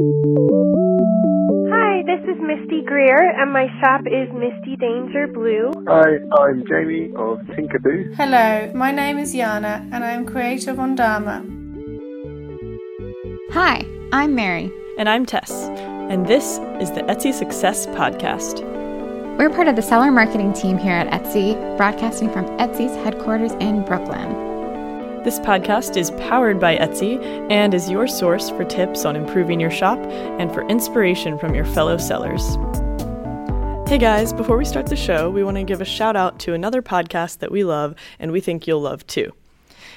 Hi, this is Misty Greer, and my shop is Misty Danger Blue. Hi, I'm Jamie of Tinkerboo. Hello, my name is Yana, and I am creator of Ondama. Hi, I'm Mary. And I'm Tess, and this is the Etsy Success Podcast. We're part of the seller marketing team here at Etsy, broadcasting from Etsy's headquarters in Brooklyn. This podcast is powered by Etsy and is your source for tips on improving your shop and for inspiration from your fellow sellers. Hey guys, before we start the show, we want to give a shout out to another podcast that we love and we think you'll love too.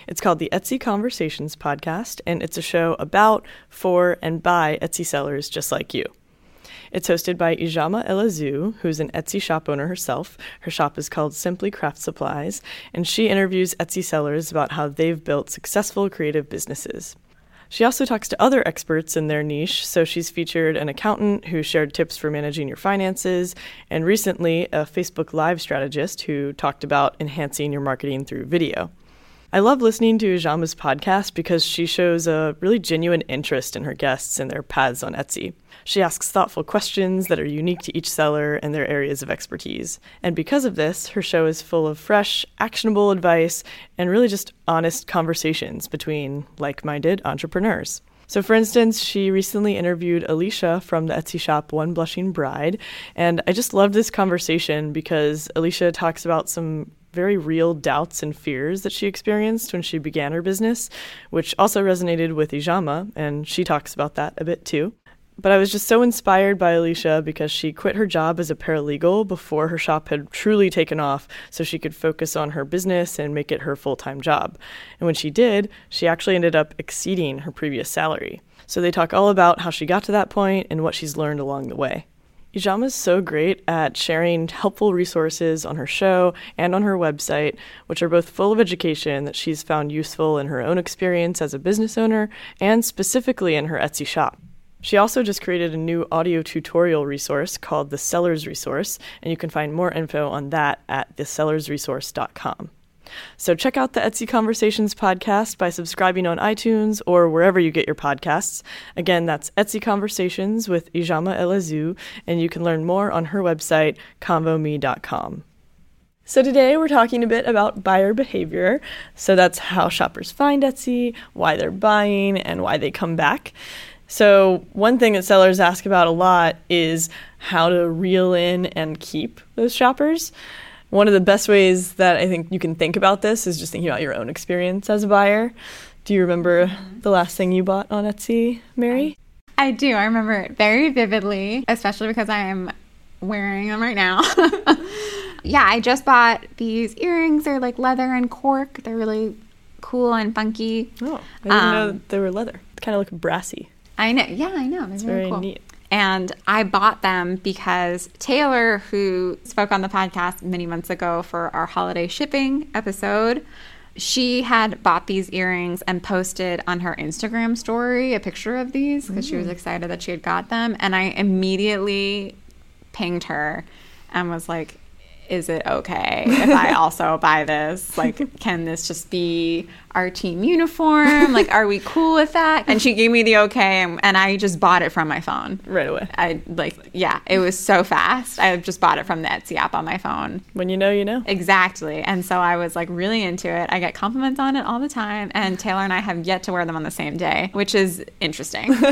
It's called the Etsy Conversations Podcast, and it's a show about, for, and by Etsy sellers just like you. It's hosted by Ijeoma Eleazu, who's an Etsy shop owner herself. Her shop is called Simply Craft Supplies, and she interviews Etsy sellers about how they've built successful creative businesses. She also talks to other experts in their niche, so she's featured an accountant who shared tips for managing your finances, and recently a Facebook Live strategist who talked about enhancing your marketing through video. I love listening to Ijeoma's podcast because she shows a really genuine interest in her guests and their paths on Etsy. She asks thoughtful questions that are unique to each seller and their areas of expertise. And because of this, her show is full of fresh, actionable advice and really just honest conversations between like minded entrepreneurs. So, for instance, she recently interviewed Alicia from the Etsy shop One Blushing Bride. And I just loved this conversation because Alicia talks about some very real doubts and fears that she experienced when she began her business, which also resonated with Ijeoma, and she talks about that a bit too. But I was just so inspired by Alicia because she quit her job as a paralegal before her shop had truly taken off so she could focus on her business and make it her full time job. And when she did, she actually ended up exceeding her previous salary. So they talk all about how she got to that point and what she's learned along the way. Ijeoma is so great at sharing helpful resources on her show and on her website, which are both full of education that she's found useful in her own experience as a business owner and specifically in her Etsy shop. She also just created a new audio tutorial resource called the Sellers Resource, and you can find more info on that at thesellersresource.com. So check out the Etsy Conversations podcast by subscribing on iTunes or wherever you get your podcasts. Again, that's Etsy Conversations with Ijeoma Eleazu, and you can learn more on her website, convome.com. So today we're talking a bit about buyer behavior. So that's how shoppers find Etsy, why they're buying, and why they come back. So, one thing that sellers ask about a lot is how to reel in and keep those shoppers. One of the best ways that I think you can think about this is just thinking about your own experience as a buyer. Do you remember mm-hmm. the last thing you bought on Etsy, Mary? I do. I remember it very vividly, especially because I am wearing them right now. yeah, I just bought these earrings. They're like leather and cork. They're really cool and funky. Oh, I didn't um, know they were leather. Kind of look brassy. I know. Yeah, I know. It's very cool. neat. And I bought them because Taylor, who spoke on the podcast many months ago for our holiday shipping episode, she had bought these earrings and posted on her Instagram story a picture of these because she was excited that she had got them. And I immediately pinged her and was like, is it okay if I also buy this? Like, can this just be our team uniform? Like, are we cool with that? And she gave me the okay, and, and, I just bought it from my phone right away. I like, yeah, it was so fast. I just bought it from the Etsy app on my phone. When you know, you know. Exactly. And so I was like really into it. I get compliments on it all the time, and Taylor and I have yet to wear them on the same day, which is interesting.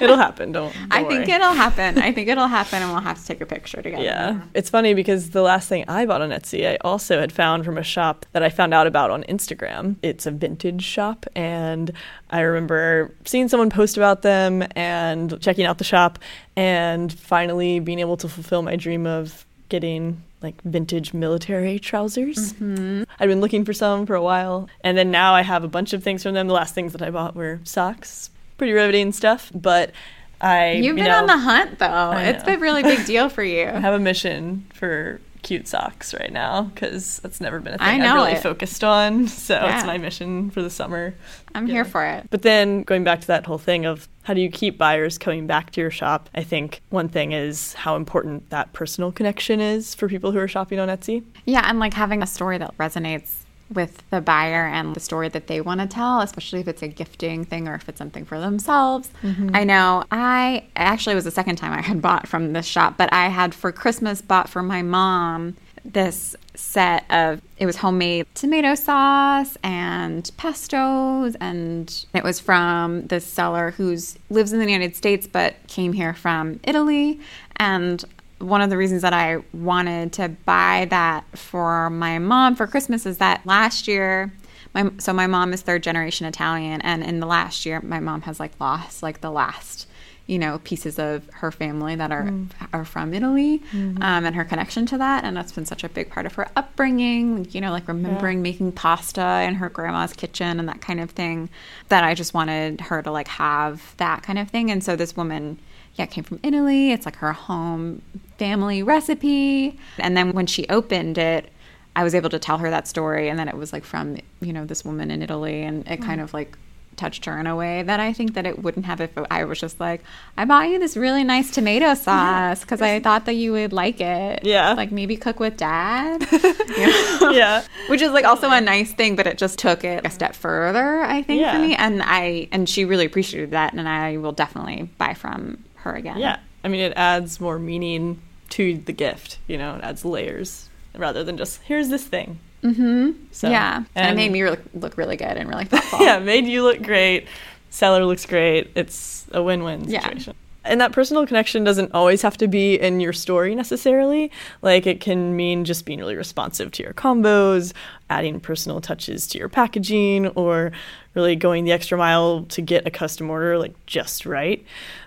it'll happen. Don't. don't I worry. think it'll happen. I think it'll happen, and we'll have to take a picture together. Yeah, it's funny because the last thing I bought on Etsy, I also had found from a shop that I found out about on Instagram. It's a vintage shop, and I remember seeing someone post about them and checking out the shop, and finally being able to fulfill my dream of getting like vintage military trousers. Mm-hmm. I'd been looking for some for a while, and then now I have a bunch of things from them. The last things that I bought were socks, pretty riveting stuff, but I You've you been know, on the hunt though. It's been a really big deal for you. I have a mission for cute socks right now because that's never been a thing I know I've really it. focused on. So Yeah. it's my mission for the summer. I'm here for it. But then going back to that whole thing of how do you keep buyers coming back to your shop? I think one thing is how important that personal connection is for people who are shopping on Etsy. Yeah, and like having a story that resonates with the buyer and the story that they want to tell, especially if it's a gifting thing or if it's something for themselves. Mm-hmm. I know I actually was the second time I had bought from this shop, but I had for Christmas bought for my mom this set of it was homemade tomato sauce and pestos and it was from this seller who's lives in the United States but came here from Italy and one of the reasons that I wanted to buy that for my mom for Christmas is that last year my so my mom is third generation Italian and in the last year my mom has like lost like the last you know pieces of her family that are are from Italy um, and her connection to that and that's been such a big part of her upbringing you know like remembering making pasta in her grandma's kitchen and that kind of thing that I just wanted her to like have that kind of thing and so this woman yeah, it came from Italy. It's like her home family recipe. And then when she opened it, I was able to tell her that story. And then it was like from, you know, this woman in Italy. And it kind of like touched her in a way that I think that it wouldn't have if I was just like, I bought you this really nice tomato sauce because I thought that you would like it. Yeah. Like maybe cook with dad. Yeah. Which is like also a nice thing, but it just took it a step further, I think, Yeah. for me. And I and she really appreciated that and I will definitely buy from her again. Yeah. I mean, it adds more meaning to the gift, you know, it adds layers rather than just, here's this thing. Mm-hmm. So, yeah. And, it made me look, look really good and really thoughtful. yeah, made you look great. Seller looks great. It's a win-win Yeah. situation. And that personal connection doesn't always have to be in your story necessarily. Like it can mean just being really responsive to your convos, adding personal touches to your packaging, or really going the extra mile to get a custom order like just right.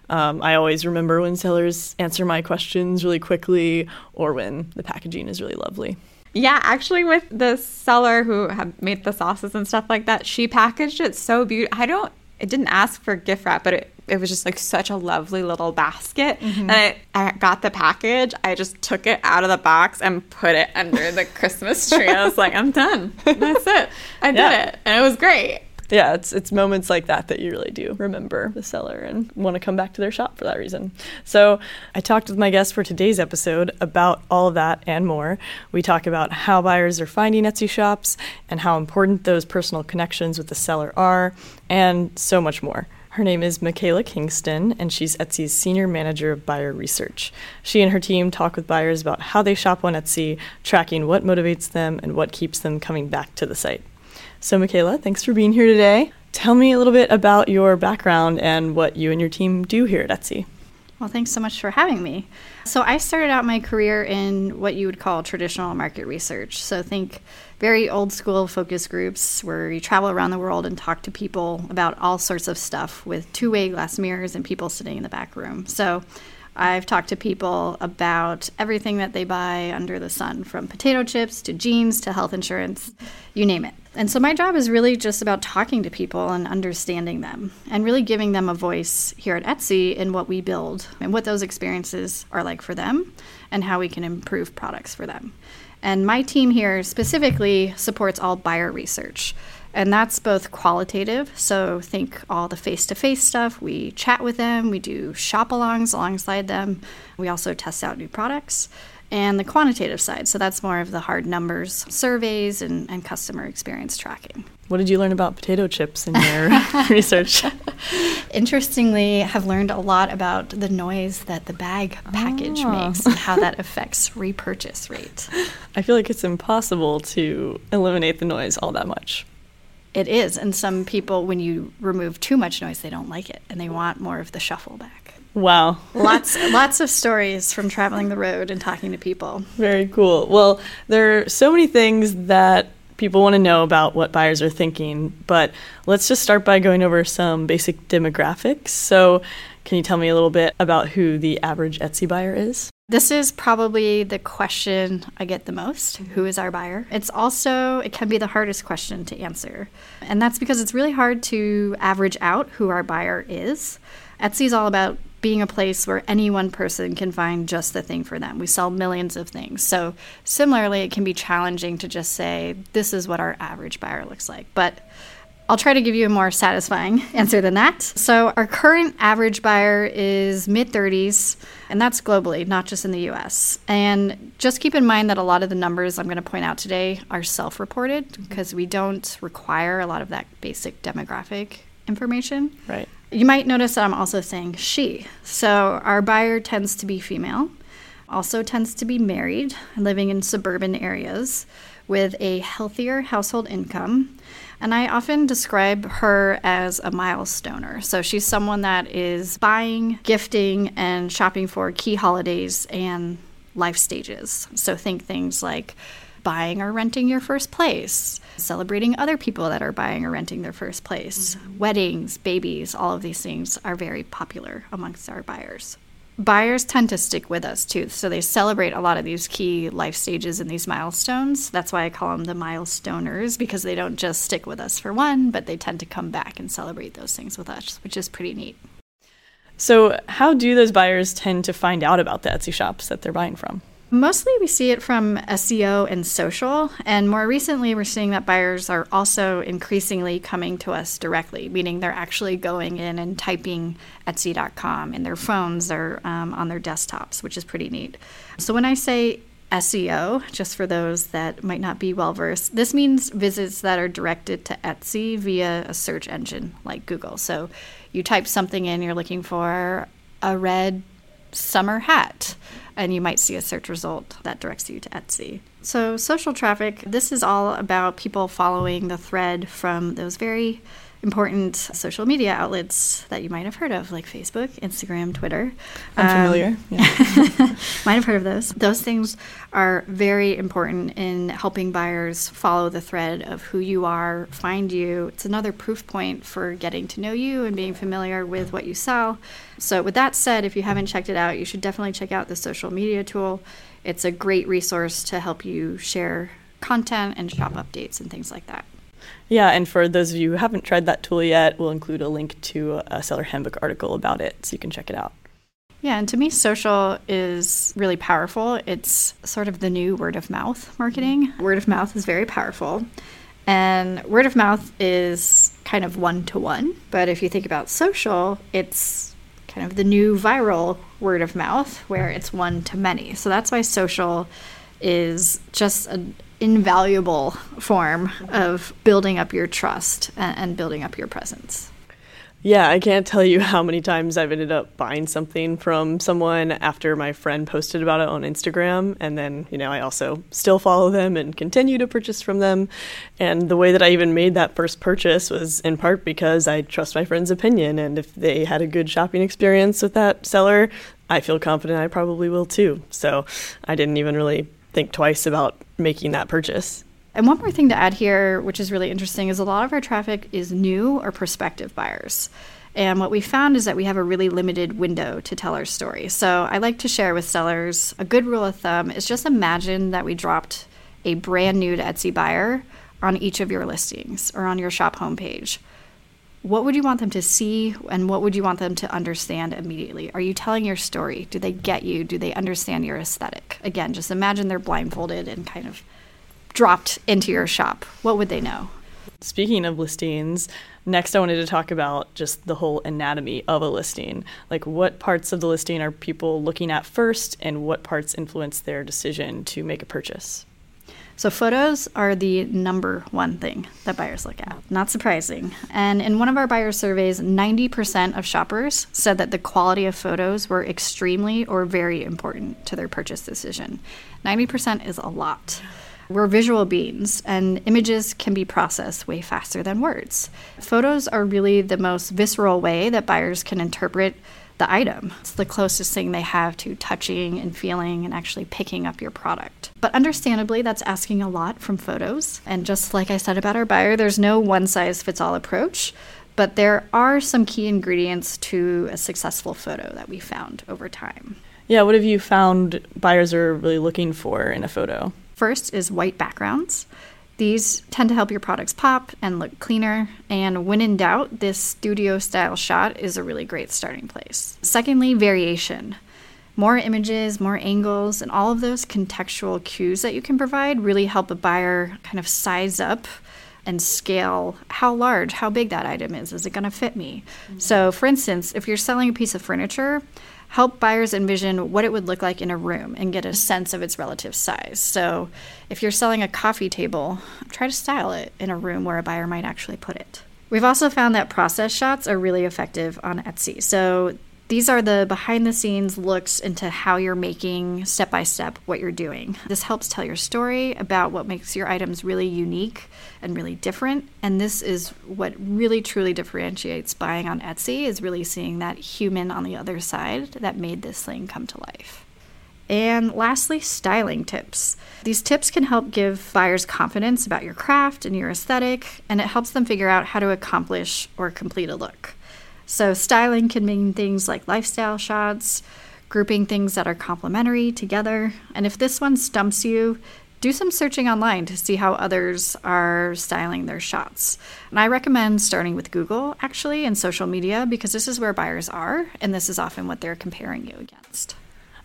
Um, I always remember when sellers answer my questions really quickly, or when the packaging is really lovely. Yeah, actually, with the seller who had made the sauces and stuff like that, she packaged it so beautiful. I don't, it didn't ask for gift wrap, but it, it was just like such a lovely little basket. And I, I got the package. I just took it out of the box and put it under the Christmas tree. I was like, I'm done. That's it. I did Yeah. it. And it was great. Yeah, it's it's moments like that that you really do remember the seller and want to come back to their shop for that reason. So, I talked with my guest for today's episode about all of that and more. We talk about how buyers are finding Etsy shops and how important those personal connections with the seller are, and so much more. Her name is Michaela Kingston, and she's Etsy's Senior Manager of Buyer Research. She and her team talk with buyers about how they shop on Etsy, tracking what motivates them and what keeps them coming back to the site. So, Michaela, thanks for being here today. Tell me a little bit about your background and what you and your team do here at Etsy. Well, thanks so much for having me. So, I started out my career in what you would call traditional market research. So, think very old school focus groups where you travel around the world and talk to people about all sorts of stuff with two way glass mirrors and people sitting in the back room. So, I've talked to people about everything that they buy under the sun, from potato chips to jeans to health insurance, you name it. And so my job is really just about talking to people and understanding them and really giving them a voice here at Etsy in what we build and what those experiences are like for them and how we can improve products for them. And my team here specifically supports all buyer research. And that's both qualitative, so think all the face to face stuff. We chat with them, we do shop alongs alongside them, we also test out new products. And the quantitative side, so that's more of the hard numbers, surveys, and, and customer experience tracking. What did you learn about potato chips in your research? Interestingly, have learned a lot about the noise that the bag package Oh. makes and how that affects repurchase rate. I feel like it's impossible to eliminate the noise all that much. It is, and some people, when you remove too much noise, they don't like it and they want more of the shuffle back. Wow. Lots, lots of stories from traveling the road and talking to people. Very cool. Well, there are so many things that people want to know about what buyers are thinking, but let's just start by going over some basic demographics. So, can you tell me a little bit about who the average Etsy buyer is? This is probably the question I get the most. Who is our buyer? It's also, it can be the hardest question to answer. And that's because it's really hard to average out who our buyer is. Etsy is all about being a place where any one person can find just the thing for them. We sell millions of things. So, similarly, it can be challenging to just say, this is what our average buyer looks like. But I'll try to give you a more satisfying answer than that. So, our current average buyer is mid 30s, and that's globally, not just in the US. And just keep in mind that a lot of the numbers I'm going to point out today are self reported mm-hmm. because we don't require a lot of that basic demographic information. Right. You might notice that I'm also saying she. So, our buyer tends to be female, also tends to be married, living in suburban areas with a healthier household income and I often describe her as a milestoner. So she's someone that is buying, gifting, and shopping for key holidays and life stages. So think things like buying or renting your first place, celebrating other people that are buying or renting their first place, mm-hmm. weddings, babies, all of these things are very popular amongst our buyers buyers tend to stick with us too. So they celebrate a lot of these key life stages and these milestones. That's why I call them the milestoners because they don't just stick with us for one, but they tend to come back and celebrate those things with us, which is pretty neat. So, how do those buyers tend to find out about the Etsy shops that they're buying from? Mostly we see it from SEO and social, and more recently we're seeing that buyers are also increasingly coming to us directly, meaning they're actually going in and typing Etsy.com in their phones or um, on their desktops, which is pretty neat. So when I say SEO, just for those that might not be well versed, this means visits that are directed to Etsy via a search engine like Google. So you type something in, you're looking for a red summer hat and you might see a search result that directs you to Etsy. So, social traffic, this is all about people following the thread from those very important social media outlets that you might have heard of, like Facebook, Instagram, Twitter. I'm um, familiar. Yeah. might have heard of those. Those things are very important in helping buyers follow the thread of who you are, find you. It's another proof point for getting to know you and being familiar with what you sell. So, with that said, if you haven't checked it out, you should definitely check out the social media tool. It's a great resource to help you share content and shop updates and things like that. Yeah, and for those of you who haven't tried that tool yet, we'll include a link to a seller handbook article about it so you can check it out. Yeah, and to me, social is really powerful. It's sort of the new word of mouth marketing. Word of mouth is very powerful. And word of mouth is kind of one to one. But if you think about social, it's kind of the new viral word of mouth where mm-hmm. it's one to many. So that's why social is just an invaluable form mm-hmm. of building up your trust and, and building up your presence. Yeah, I can't tell you how many times I've ended up buying something from someone after my friend posted about it on Instagram. And then, you know, I also still follow them and continue to purchase from them. And the way that I even made that first purchase was in part because I trust my friend's opinion. And if they had a good shopping experience with that seller, I feel confident I probably will too. So I didn't even really think twice about making that purchase. And one more thing to add here, which is really interesting, is a lot of our traffic is new or prospective buyers. And what we found is that we have a really limited window to tell our story. So I like to share with sellers a good rule of thumb is just imagine that we dropped a brand new to Etsy buyer on each of your listings or on your shop homepage. What would you want them to see and what would you want them to understand immediately? Are you telling your story? Do they get you? Do they understand your aesthetic? Again, just imagine they're blindfolded and kind of dropped into your shop, what would they know? Speaking of listings, next I wanted to talk about just the whole anatomy of a listing. Like, what parts of the listing are people looking at first, and what parts influence their decision to make a purchase? So, photos are the number one thing that buyers look at. Not surprising. And in one of our buyer surveys, 90% of shoppers said that the quality of photos were extremely or very important to their purchase decision. 90% is a lot. We're visual beings, and images can be processed way faster than words. Photos are really the most visceral way that buyers can interpret the item. It's the closest thing they have to touching and feeling and actually picking up your product. But understandably, that's asking a lot from photos. And just like I said about our buyer, there's no one size fits all approach. But there are some key ingredients to a successful photo that we found over time. Yeah, what have you found buyers are really looking for in a photo? First is white backgrounds. These tend to help your products pop and look cleaner, and when in doubt, this studio style shot is a really great starting place. Secondly, variation. More images, more angles, and all of those contextual cues that you can provide really help a buyer kind of size up and scale how large, how big that item is. Is it going to fit me? Mm-hmm. So, for instance, if you're selling a piece of furniture, help buyers envision what it would look like in a room and get a sense of its relative size. So, if you're selling a coffee table, try to style it in a room where a buyer might actually put it. We've also found that process shots are really effective on Etsy. So, these are the behind the scenes looks into how you're making step by step what you're doing. This helps tell your story about what makes your items really unique and really different. And this is what really truly differentiates buying on Etsy is really seeing that human on the other side that made this thing come to life. And lastly, styling tips. These tips can help give buyers confidence about your craft and your aesthetic, and it helps them figure out how to accomplish or complete a look. So, styling can mean things like lifestyle shots, grouping things that are complementary together. And if this one stumps you, do some searching online to see how others are styling their shots. And I recommend starting with Google, actually, and social media, because this is where buyers are, and this is often what they're comparing you against.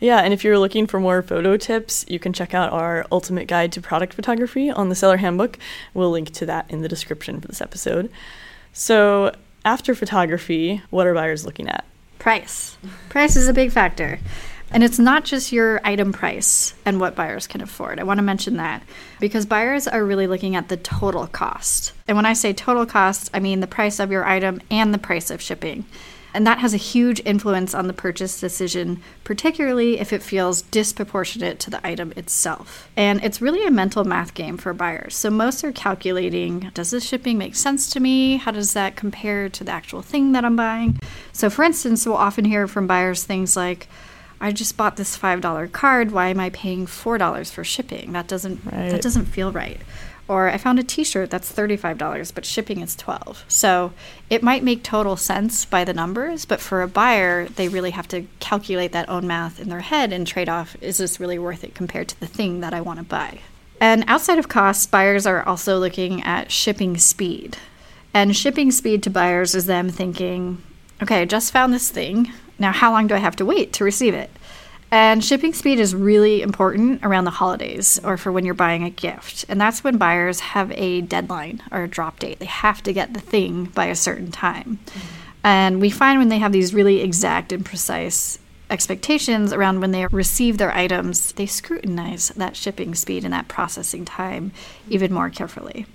Yeah, and if you're looking for more photo tips, you can check out our Ultimate Guide to Product Photography on the Seller Handbook. We'll link to that in the description for this episode. So, after photography, what are buyers looking at? Price. Price is a big factor. And it's not just your item price and what buyers can afford. I want to mention that because buyers are really looking at the total cost. And when I say total cost, I mean the price of your item and the price of shipping. And that has a huge influence on the purchase decision, particularly if it feels disproportionate to the item itself. And it's really a mental math game for buyers. So most are calculating does this shipping make sense to me? How does that compare to the actual thing that I'm buying? So, for instance, we'll often hear from buyers things like, I just bought this $5 card. Why am I paying $4 for shipping? That doesn't right. that doesn't feel right. Or I found a t-shirt that's $35 but shipping is 12. So it might make total sense by the numbers, but for a buyer, they really have to calculate that own math in their head and trade off is this really worth it compared to the thing that I want to buy? And outside of costs, buyers are also looking at shipping speed. And shipping speed to buyers is them thinking, okay, I just found this thing. Now, how long do I have to wait to receive it? And shipping speed is really important around the holidays or for when you're buying a gift. And that's when buyers have a deadline or a drop date. They have to get the thing by a certain time. Mm-hmm. And we find when they have these really exact and precise expectations around when they receive their items, they scrutinize that shipping speed and that processing time even more carefully.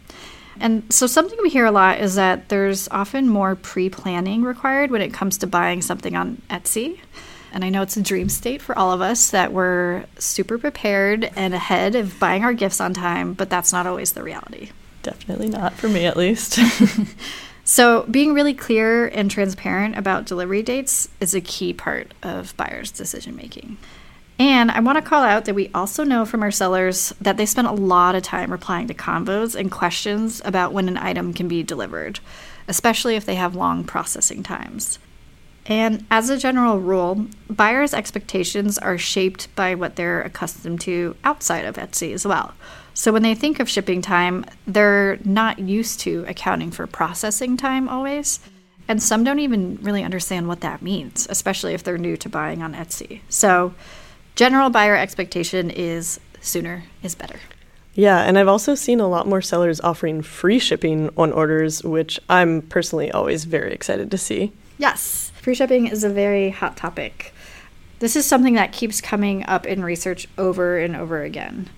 And so, something we hear a lot is that there's often more pre planning required when it comes to buying something on Etsy. And I know it's a dream state for all of us that we're super prepared and ahead of buying our gifts on time, but that's not always the reality. Definitely not for me, at least. so, being really clear and transparent about delivery dates is a key part of buyers' decision making. And I want to call out that we also know from our sellers that they spend a lot of time replying to convos and questions about when an item can be delivered, especially if they have long processing times. And as a general rule, buyers' expectations are shaped by what they're accustomed to outside of Etsy as well. So when they think of shipping time, they're not used to accounting for processing time always. And some don't even really understand what that means, especially if they're new to buying on Etsy. So, general buyer expectation is sooner is better. Yeah, and I've also seen a lot more sellers offering free shipping on orders, which I'm personally always very excited to see. Yes, free shipping is a very hot topic. This is something that keeps coming up in research over and over again.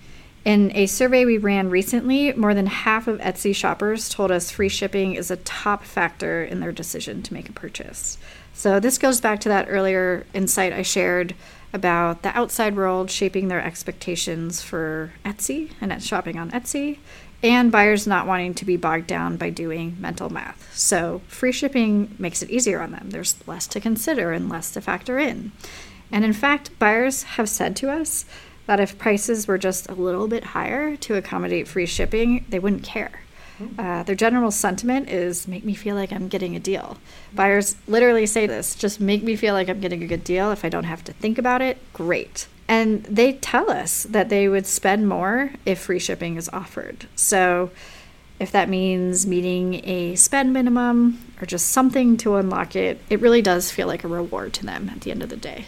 In a survey we ran recently, more than half of Etsy shoppers told us free shipping is a top factor in their decision to make a purchase. So, this goes back to that earlier insight I shared about the outside world shaping their expectations for Etsy and shopping on Etsy, and buyers not wanting to be bogged down by doing mental math. So, free shipping makes it easier on them. There's less to consider and less to factor in. And in fact, buyers have said to us that if prices were just a little bit higher to accommodate free shipping, they wouldn't care. Uh, their general sentiment is make me feel like I'm getting a deal. Buyers literally say this just make me feel like I'm getting a good deal. If I don't have to think about it, great. And they tell us that they would spend more if free shipping is offered. So, if that means meeting a spend minimum or just something to unlock it, it really does feel like a reward to them at the end of the day.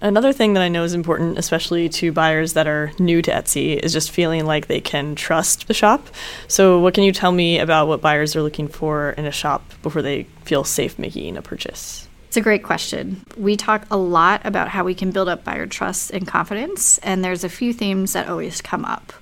Another thing that I know is important, especially to buyers that are new to Etsy, is just feeling like they can trust the shop. So, what can you tell me about what buyers are looking for in a shop before they feel safe making a purchase? It's a great question. We talk a lot about how we can build up buyer trust and confidence, and there's a few themes that always come up.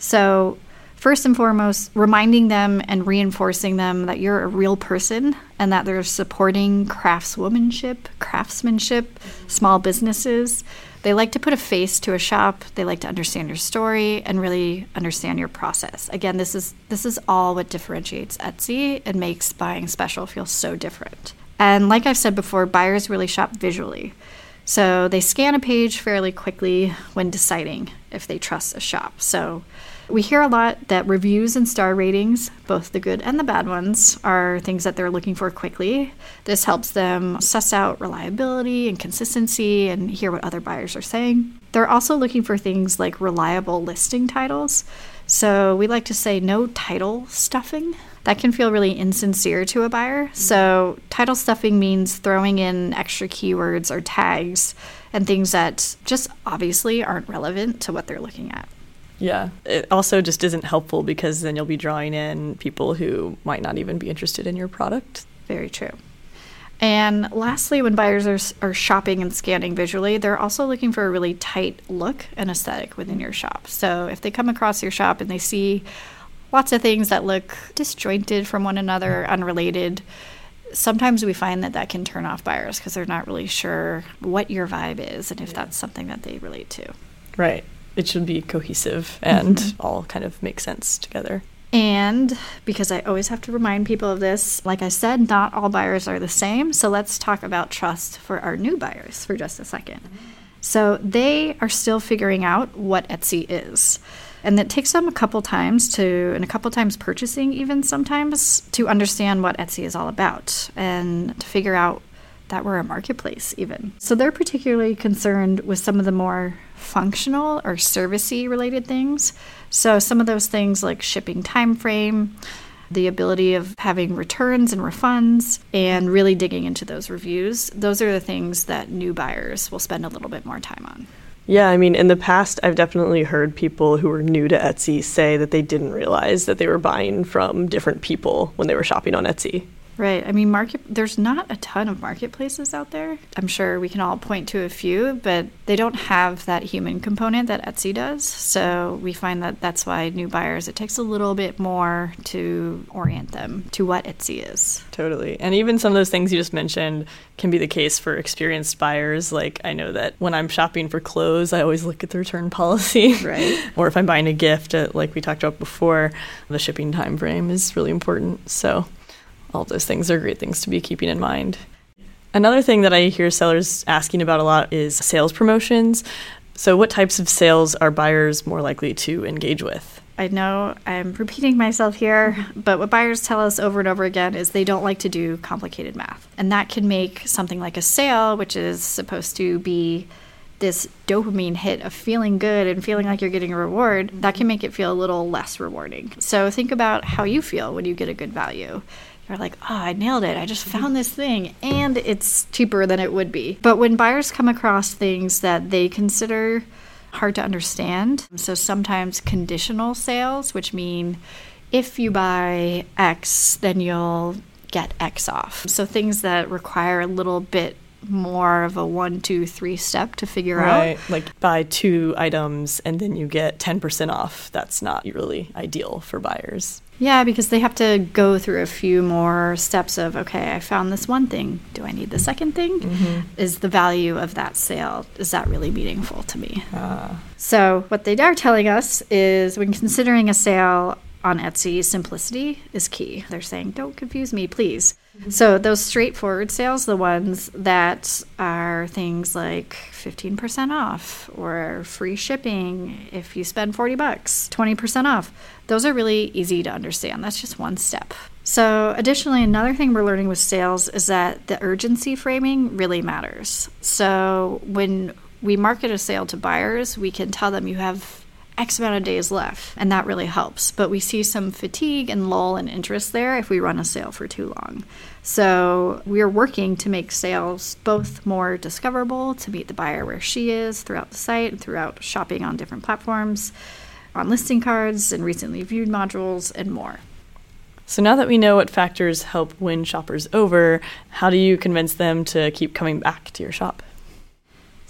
So, first and foremost, reminding them and reinforcing them that you're a real person and that they're supporting craftswomanship, craftsmanship, small businesses. They like to put a face to a shop. They like to understand your story and really understand your process. Again, this is this is all what differentiates Etsy and makes buying special feel so different. And like I've said before, buyers really shop visually. So they scan a page fairly quickly when deciding if they trust a shop. So we hear a lot that reviews and star ratings, both the good and the bad ones, are things that they're looking for quickly. This helps them suss out reliability and consistency and hear what other buyers are saying. They're also looking for things like reliable listing titles. So we like to say no title stuffing. That can feel really insincere to a buyer. So title stuffing means throwing in extra keywords or tags and things that just obviously aren't relevant to what they're looking at. Yeah. It also just isn't helpful because then you'll be drawing in people who might not even be interested in your product. Very true. And lastly, when buyers are, are shopping and scanning visually, they're also looking for a really tight look and aesthetic within your shop. So if they come across your shop and they see lots of things that look disjointed from one another, unrelated, sometimes we find that that can turn off buyers because they're not really sure what your vibe is and if that's something that they relate to. Right. It should be cohesive and mm-hmm. all kind of make sense together. And because I always have to remind people of this, like I said, not all buyers are the same. So let's talk about trust for our new buyers for just a second. So they are still figuring out what Etsy is. And it takes them a couple times to, and a couple times purchasing, even sometimes, to understand what Etsy is all about and to figure out that we're a marketplace, even. So they're particularly concerned with some of the more functional or servicey related things. So some of those things like shipping time frame, the ability of having returns and refunds, and really digging into those reviews. Those are the things that new buyers will spend a little bit more time on. Yeah, I mean, in the past, I've definitely heard people who were new to Etsy say that they didn't realize that they were buying from different people when they were shopping on Etsy. Right. I mean, market. There's not a ton of marketplaces out there. I'm sure we can all point to a few, but they don't have that human component that Etsy does. So we find that that's why new buyers it takes a little bit more to orient them to what Etsy is. Totally. And even some of those things you just mentioned can be the case for experienced buyers. Like I know that when I'm shopping for clothes, I always look at the return policy. Right. or if I'm buying a gift, uh, like we talked about before, the shipping time frame is really important. So all those things are great things to be keeping in mind. Another thing that I hear sellers asking about a lot is sales promotions. So, what types of sales are buyers more likely to engage with? I know I'm repeating myself here, but what buyers tell us over and over again is they don't like to do complicated math. And that can make something like a sale, which is supposed to be this dopamine hit of feeling good and feeling like you're getting a reward, that can make it feel a little less rewarding. So think about how you feel when you get a good value you're like, oh, I nailed it. I just mm-hmm. found this thing and it's cheaper than it would be. But when buyers come across things that they consider hard to understand, so sometimes conditional sales, which mean if you buy X, then you'll get X off. So things that require a little bit more of a one, two, three step to figure right. out. Like buy two items and then you get 10% off. That's not really ideal for buyers. Yeah, because they have to go through a few more steps of, okay, I found this one thing. Do I need the second thing? Mm-hmm. Is the value of that sale, is that really meaningful to me? Uh. So, what they are telling us is when considering a sale on Etsy, simplicity is key. They're saying, don't confuse me, please. So those straightforward sales, the ones that are things like 15% off or free shipping if you spend 40 bucks, 20% off. Those are really easy to understand. That's just one step. So, additionally, another thing we're learning with sales is that the urgency framing really matters. So, when we market a sale to buyers, we can tell them you have X amount of days left, and that really helps. But we see some fatigue and lull in interest there if we run a sale for too long. So we're working to make sales both more discoverable to meet the buyer where she is throughout the site throughout shopping on different platforms, on listing cards and recently viewed modules, and more. So now that we know what factors help win shoppers over, how do you convince them to keep coming back to your shop?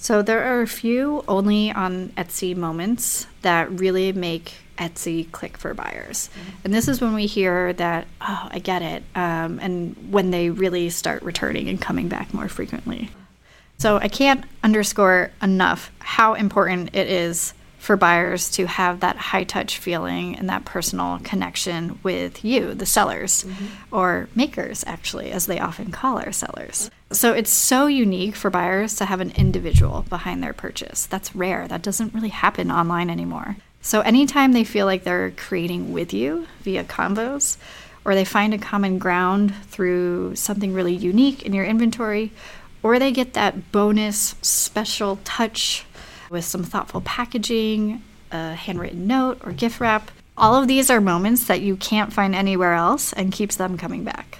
So there are a few only on Etsy moments that really make Etsy click for buyers. Mm-hmm. And this is when we hear that, oh, I get it. Um, and when they really start returning and coming back more frequently. So I can't underscore enough how important it is for buyers to have that high touch feeling and that personal connection with you, the sellers, mm-hmm. or makers, actually, as they often call our sellers. So it's so unique for buyers to have an individual behind their purchase. That's rare. That doesn't really happen online anymore. So anytime they feel like they're creating with you via convos, or they find a common ground through something really unique in your inventory, or they get that bonus special touch with some thoughtful packaging, a handwritten note, or gift wrap. All of these are moments that you can't find anywhere else and keeps them coming back.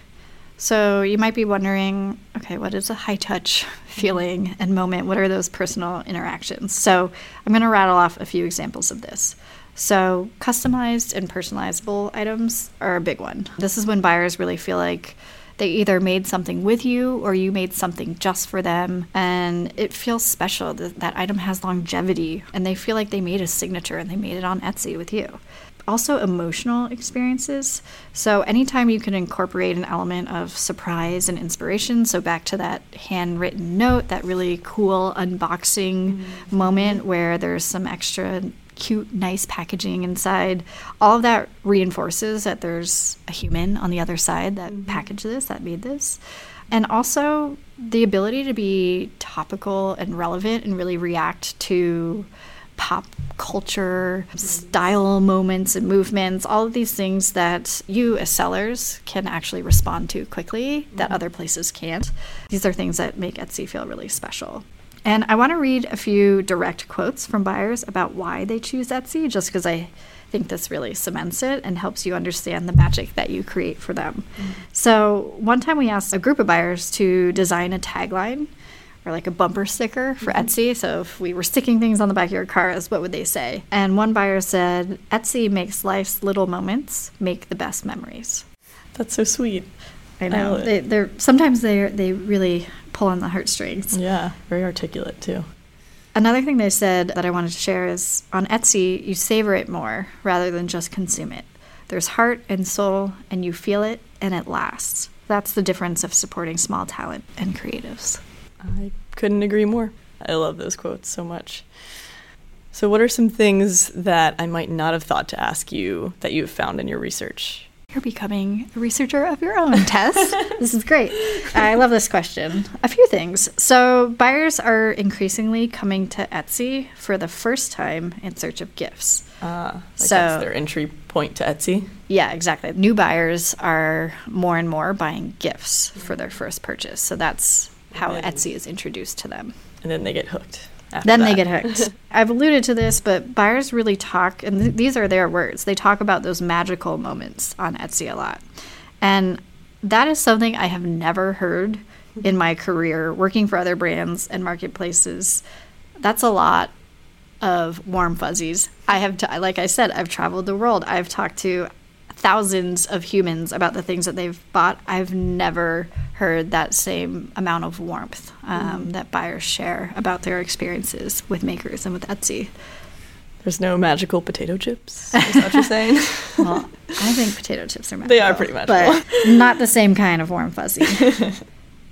So you might be wondering, okay, what is a high touch feeling and moment? What are those personal interactions? So I'm going to rattle off a few examples of this. So customized and personalizable items are a big one. This is when buyers really feel like they either made something with you or you made something just for them. And it feels special. That, that item has longevity and they feel like they made a signature and they made it on Etsy with you also emotional experiences. So, anytime you can incorporate an element of surprise and inspiration, so back to that handwritten note, that really cool unboxing mm-hmm. moment where there's some extra cute, nice packaging inside. All of that reinforces that there's a human on the other side that mm-hmm. packaged this, that made this. And also the ability to be topical and relevant and really react to pop culture, style moments and movements, all of these things that you as sellers can actually respond to quickly that mm-hmm. other places can't. These are things that make Etsy feel really special. And I want to read a few direct quotes from buyers about why they choose Etsy, just because I think this really cements it and helps you understand the magic that you create for them. Mm-hmm. So, one time we asked a group of buyers to design a tagline or like a bumper sticker for mm-hmm. Etsy. So, if we were sticking things on the back of your cars, what would they say? And one buyer said, Etsy makes life's little moments make the best memories. That's so sweet. I uh, know. I they, they're sometimes they they really pull on the heartstrings. Yeah, very articulate too. Another thing they said that I wanted to share is on Etsy, you savor it more rather than just consume it. There's heart and soul, and you feel it, and it lasts. That's the difference of supporting small talent and creatives. I couldn't agree more. I love those quotes so much. So, what are some things that I might not have thought to ask you that you've found in your research? You're becoming a researcher of your own, Tess. this is great. I love this question. A few things. So, buyers are increasingly coming to Etsy for the first time in search of gifts. Uh, like so that's their entry point to Etsy. Yeah, exactly. New buyers are more and more buying gifts for their first purchase. So that's how Etsy is introduced to them. And then they get hooked then that. they get hooked. I've alluded to this, but buyers really talk, and th- these are their words. They talk about those magical moments on Etsy a lot, and that is something I have never heard in my career working for other brands and marketplaces. That's a lot of warm fuzzies. I have, t- like I said, I've traveled the world. I've talked to thousands of humans about the things that they've bought. I've never heard that same amount of warmth um, mm. that buyers share about their experiences with makers and with Etsy. There's no magical potato chips. Is that what you're saying? well, I think potato chips are magical. They are pretty magical, but not the same kind of warm fuzzy.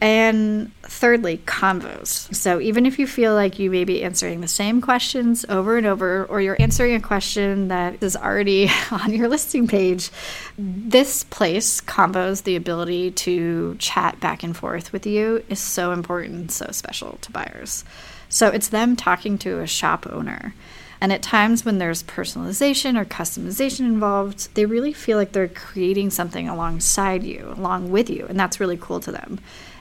And thirdly, convos. So even if you feel like you may be answering the same questions over and over, or you're answering a question that is already on your listing page, this place, convos, the ability to chat back and forth with you, is so important, so special to buyers. So it's them talking to a shop owner. And at times when there's personalization or customization involved, they really feel like they're creating something alongside you, along with you, and that's really cool to them.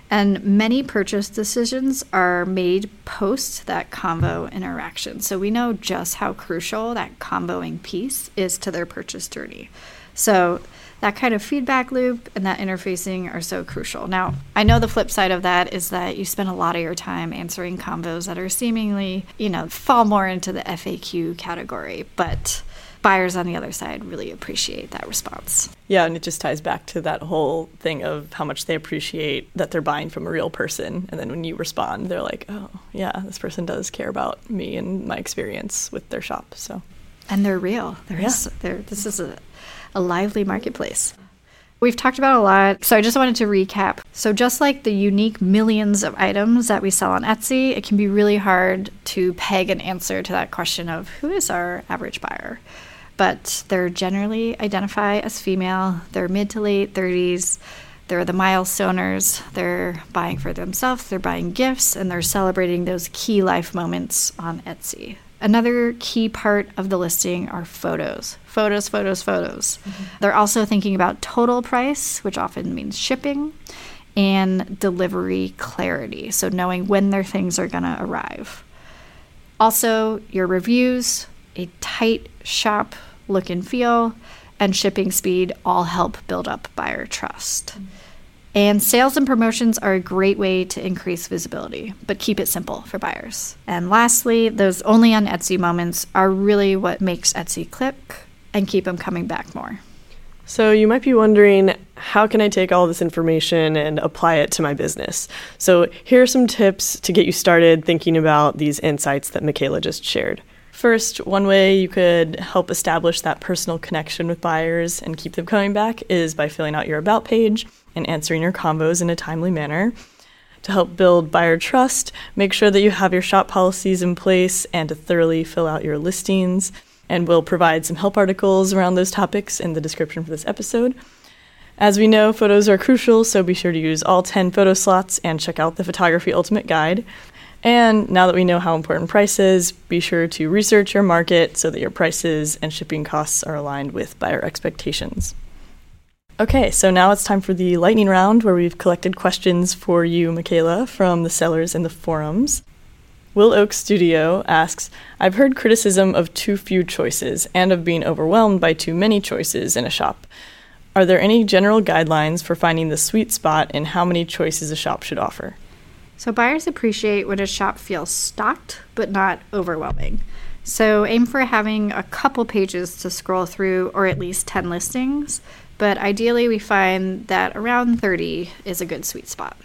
And many purchase decisions are made post that convo interaction. So we know just how crucial that convoing piece is to their purchase journey. So that kind of feedback loop and that interfacing are so crucial. Now, I know the flip side of that is that you spend a lot of your time answering convos that are seemingly, you know, fall more into the FAQ category, but buyers on the other side really appreciate that response. Yeah, and it just ties back to that whole thing of how much they appreciate that they're buying from a real person. And then when you respond, they're like, oh, yeah, this person does care about me and my experience with their shop. So, and they're real. There yeah. is, there, this is a, a lively marketplace. We've talked about a lot, so I just wanted to recap. So, just like the unique millions of items that we sell on Etsy, it can be really hard to peg an answer to that question of who is our average buyer but they're generally identify as female. They're mid to late 30s. They're the milestoners. They're buying for themselves, they're buying gifts, and they're celebrating those key life moments on Etsy. Another key part of the listing are photos. Photos, photos, photos. Mm-hmm. They're also thinking about total price, which often means shipping, and delivery clarity. So, knowing when their things are going to arrive. Also, your reviews, a tight shop look and feel, and shipping speed all help build up buyer trust. And sales and promotions are a great way to increase visibility, but keep it simple for buyers. And lastly, those only on Etsy moments are really what makes Etsy click and keep them coming back more. So, you might be wondering how can I take all this information and apply it to my business? So, here are some tips to get you started thinking about these insights that Michaela just shared. First, one way you could help establish that personal connection with buyers and keep them coming back is by filling out your About page and answering your convos in a timely manner. To help build buyer trust, make sure that you have your shop policies in place and to thoroughly fill out your listings. And we'll provide some help articles around those topics in the description for this episode. As we know, photos are crucial, so be sure to use all 10 photo slots and check out the Photography Ultimate Guide. And now that we know how important price is, be sure to research your market so that your prices and shipping costs are aligned with buyer expectations. Okay, so now it's time for the lightning round where we've collected questions for you, Michaela, from the sellers in the forums. Will Oak Studio asks I've heard criticism of too few choices and of being overwhelmed by too many choices in a shop. Are there any general guidelines for finding the sweet spot in how many choices a shop should offer? So buyers appreciate when a shop feels stocked but not overwhelming. So aim for having a couple pages to scroll through or at least 10 listings, but ideally we find that around 30 is a good sweet spot.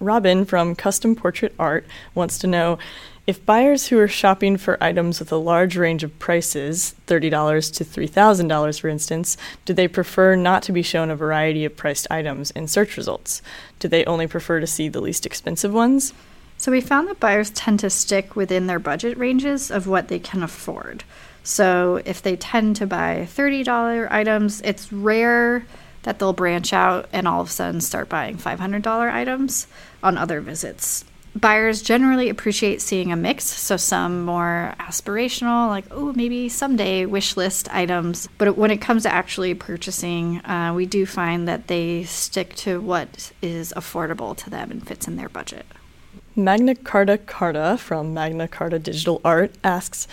Robin from Custom Portrait Art wants to know if buyers who are shopping for items with a large range of prices, $30 to $3,000 for instance, do they prefer not to be shown a variety of priced items in search results? Do they only prefer to see the least expensive ones? So we found that buyers tend to stick within their budget ranges of what they can afford. So if they tend to buy $30 items, it's rare that they'll branch out and all of a sudden start buying $500 items on other visits buyers generally appreciate seeing a mix. So some more aspirational, like, oh, maybe someday wish list items. But when it comes to actually purchasing, uh, we do find that they stick to what is affordable to them and fits in their budget. Magna Carta Carta from Magna Carta Digital Art asks,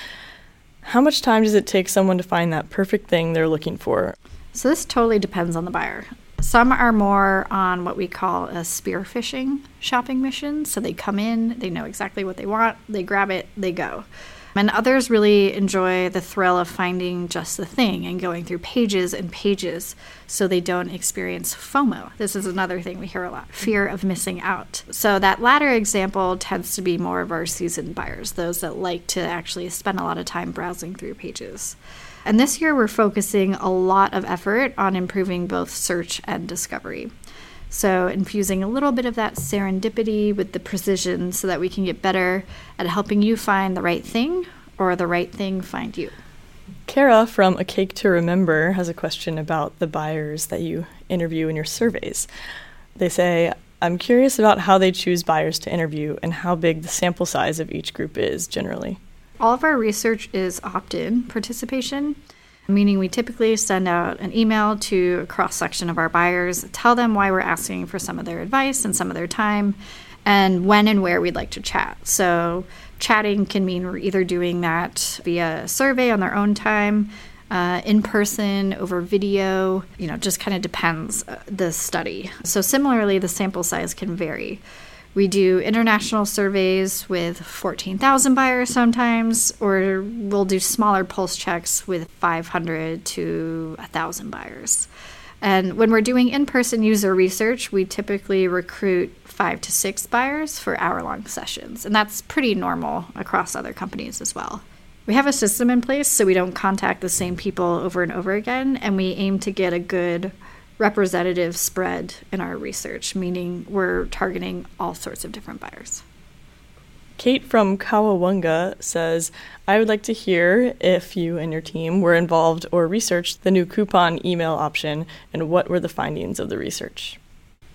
how much time does it take someone to find that perfect thing they're looking for? So this totally depends on the buyer. Some are more on what we call a spearfishing shopping mission. So they come in, they know exactly what they want, they grab it, they go. And others really enjoy the thrill of finding just the thing and going through pages and pages so they don't experience FOMO. This is another thing we hear a lot fear of missing out. So, that latter example tends to be more of our seasoned buyers, those that like to actually spend a lot of time browsing through pages. And this year, we're focusing a lot of effort on improving both search and discovery. So, infusing a little bit of that serendipity with the precision so that we can get better at helping you find the right thing or the right thing find you. Kara from A Cake to Remember has a question about the buyers that you interview in your surveys. They say, I'm curious about how they choose buyers to interview and how big the sample size of each group is generally. All of our research is opt in participation. meaning we typically send out an email to a cross section of our buyers, tell them why we're asking for some of their advice and some of their time, and when and where we'd like to chat. So, chatting can mean we're either doing that via survey on their own time, uh, in person, over video, you know, just kind of depends uh, the study. So, similarly, the sample size can vary. We do international surveys with 14,000 buyers sometimes, or we'll do smaller pulse checks with 500 to 1,000 buyers. And when we're doing in person user research, we typically recruit five to six buyers for hour long sessions. And that's pretty normal across other companies as well. We have a system in place so we don't contact the same people over and over again, and we aim to get a good representative spread in our research, meaning we're targeting all sorts of different buyers. Kate from Kawawunga says, I would like to hear if you and your team were involved or researched the new coupon email option and what were the findings of the research.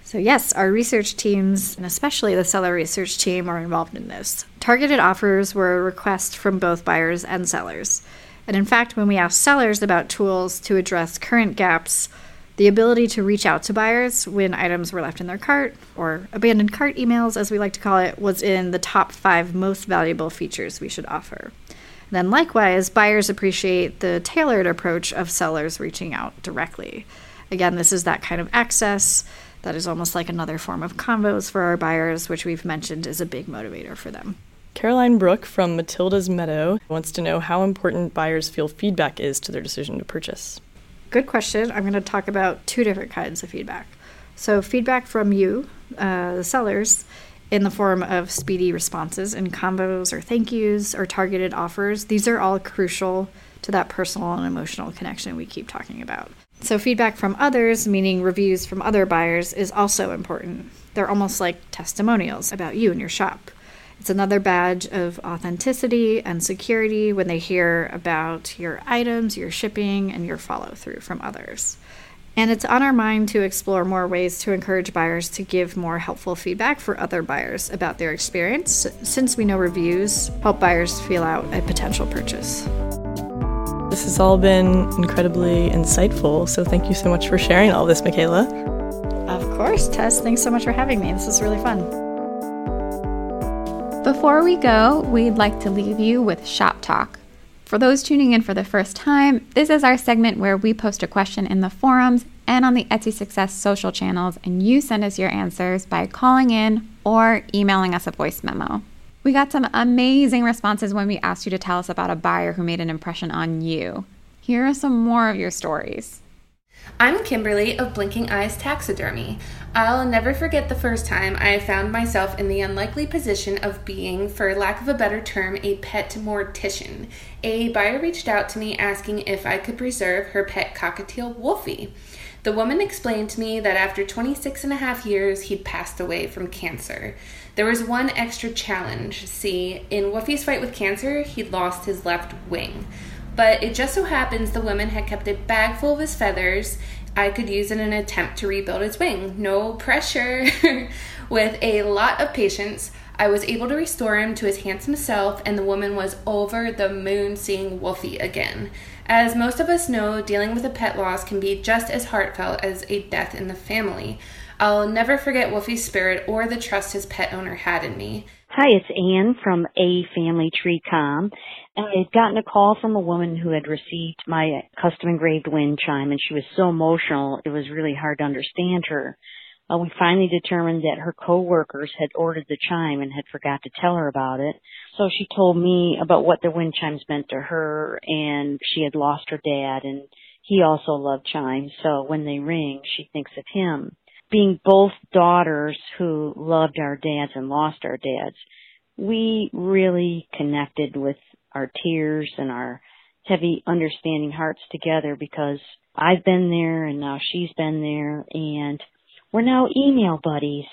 So, yes, our research teams, and especially the seller research team, are involved in this. Targeted offers were a request from both buyers and sellers. And in fact, when we asked sellers about tools to address current gaps, the ability to reach out to buyers when items were left in their cart, or abandoned cart emails, as we like to call it, was in the top five most valuable features we should offer. then, likewise, buyers appreciate the tailored approach of sellers reaching out directly. Again, this is that kind of access that is almost like another form of convos for our buyers, which we've mentioned is a big motivator for them. Caroline Brook from Matilda's Meadow wants to know how important buyers feel feedback is to their decision to purchase. Good question. I'm going to talk about two different kinds of feedback. So, feedback from you, uh, the sellers, in the form of speedy responses and convos or thank yous or targeted offers. These are all crucial to that personal and emotional connection we keep talking about. So, feedback from others, meaning reviews from other buyers, is also important. They're almost like testimonials about you and your shop. It's another badge of authenticity and security when they hear about your items, your shipping, and your follow through from others. And it's on our mind to explore more ways to encourage buyers to give more helpful feedback for other buyers about their experience, since we know reviews help buyers feel out a potential purchase. This has all been incredibly insightful, so thank you so much for sharing all this, Michaela. Of course, Tess. Thanks so much for having me. This was really fun. Before we go, we'd like to leave you with Shop Talk. For those tuning in for the first time, this is our segment where we post a question in the forums and on the Etsy Success social channels, and you send us your answers by calling in or emailing us a voice memo. We got some amazing responses when we asked you to tell us about a buyer who made an impression on you. Here are some more of your stories. I'm Kimberly of Blinking Eyes Taxidermy. I'll never forget the first time I found myself in the unlikely position of being, for lack of a better term, a pet mortician. A buyer reached out to me asking if I could preserve her pet cockatiel Wolfie. The woman explained to me that after 26 and a half years, he'd passed away from cancer. There was one extra challenge. See, in Wolfie's fight with cancer, he'd lost his left wing. But it just so happens the woman had kept a bag full of his feathers I could use in an attempt to rebuild his wing. No pressure. With a lot of patience, I was able to restore him to his handsome self, and the woman was over the moon seeing Wolfie again. As most of us know, dealing with a pet loss can be just as heartfelt as a death in the family. I'll never forget Wolfie's spirit or the trust his pet owner had in me. Hi, it's Anne from A Family Tree Com. I had gotten a call from a woman who had received my custom engraved wind chime and she was so emotional it was really hard to understand her. Uh, we finally determined that her coworkers had ordered the chime and had forgot to tell her about it. So she told me about what the wind chimes meant to her and she had lost her dad and he also loved chimes. So when they ring, she thinks of him being both daughters who loved our dads and lost our dads, we really connected with our tears and our heavy understanding hearts together because I've been there and now she's been there and we're now email buddies.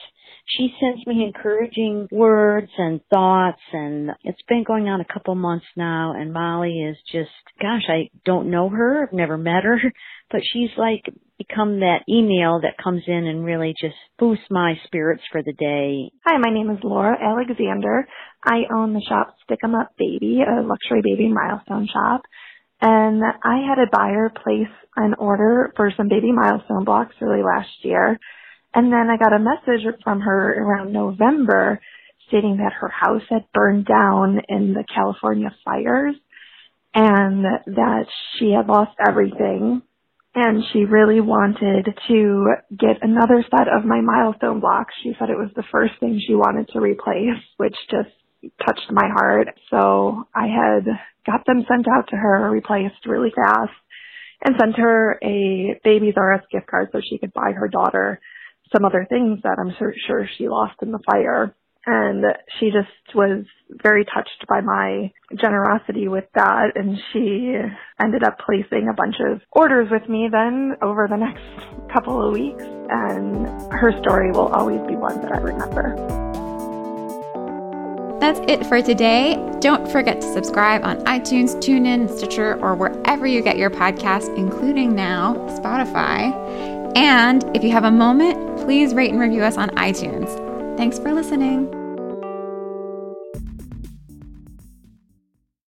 She sends me encouraging words and thoughts and it's been going on a couple months now and Molly is just, gosh, I don't know her. I've never met her, but she's like become that email that comes in and really just boosts my spirits for the day. Hi, my name is Laura Alexander. I own the shop Stick 'em Up Baby, a luxury baby milestone shop. And I had a buyer place an order for some baby milestone blocks early last year. And then I got a message from her around November stating that her house had burned down in the California fires and that she had lost everything and she really wanted to get another set of my milestone blocks. She said it was the first thing she wanted to replace, which just touched my heart. So I had got them sent out to her, replaced really fast, and sent her a Babies R Us gift card so she could buy her daughter some other things that I'm sure she lost in the fire and she just was very touched by my generosity with that and she ended up placing a bunch of orders with me then over the next couple of weeks and her story will always be one that I remember. That's it for today. Don't forget to subscribe on iTunes, TuneIn, Stitcher, or wherever you get your podcasts, including now Spotify. And if you have a moment, please rate and review us on iTunes. Thanks for listening.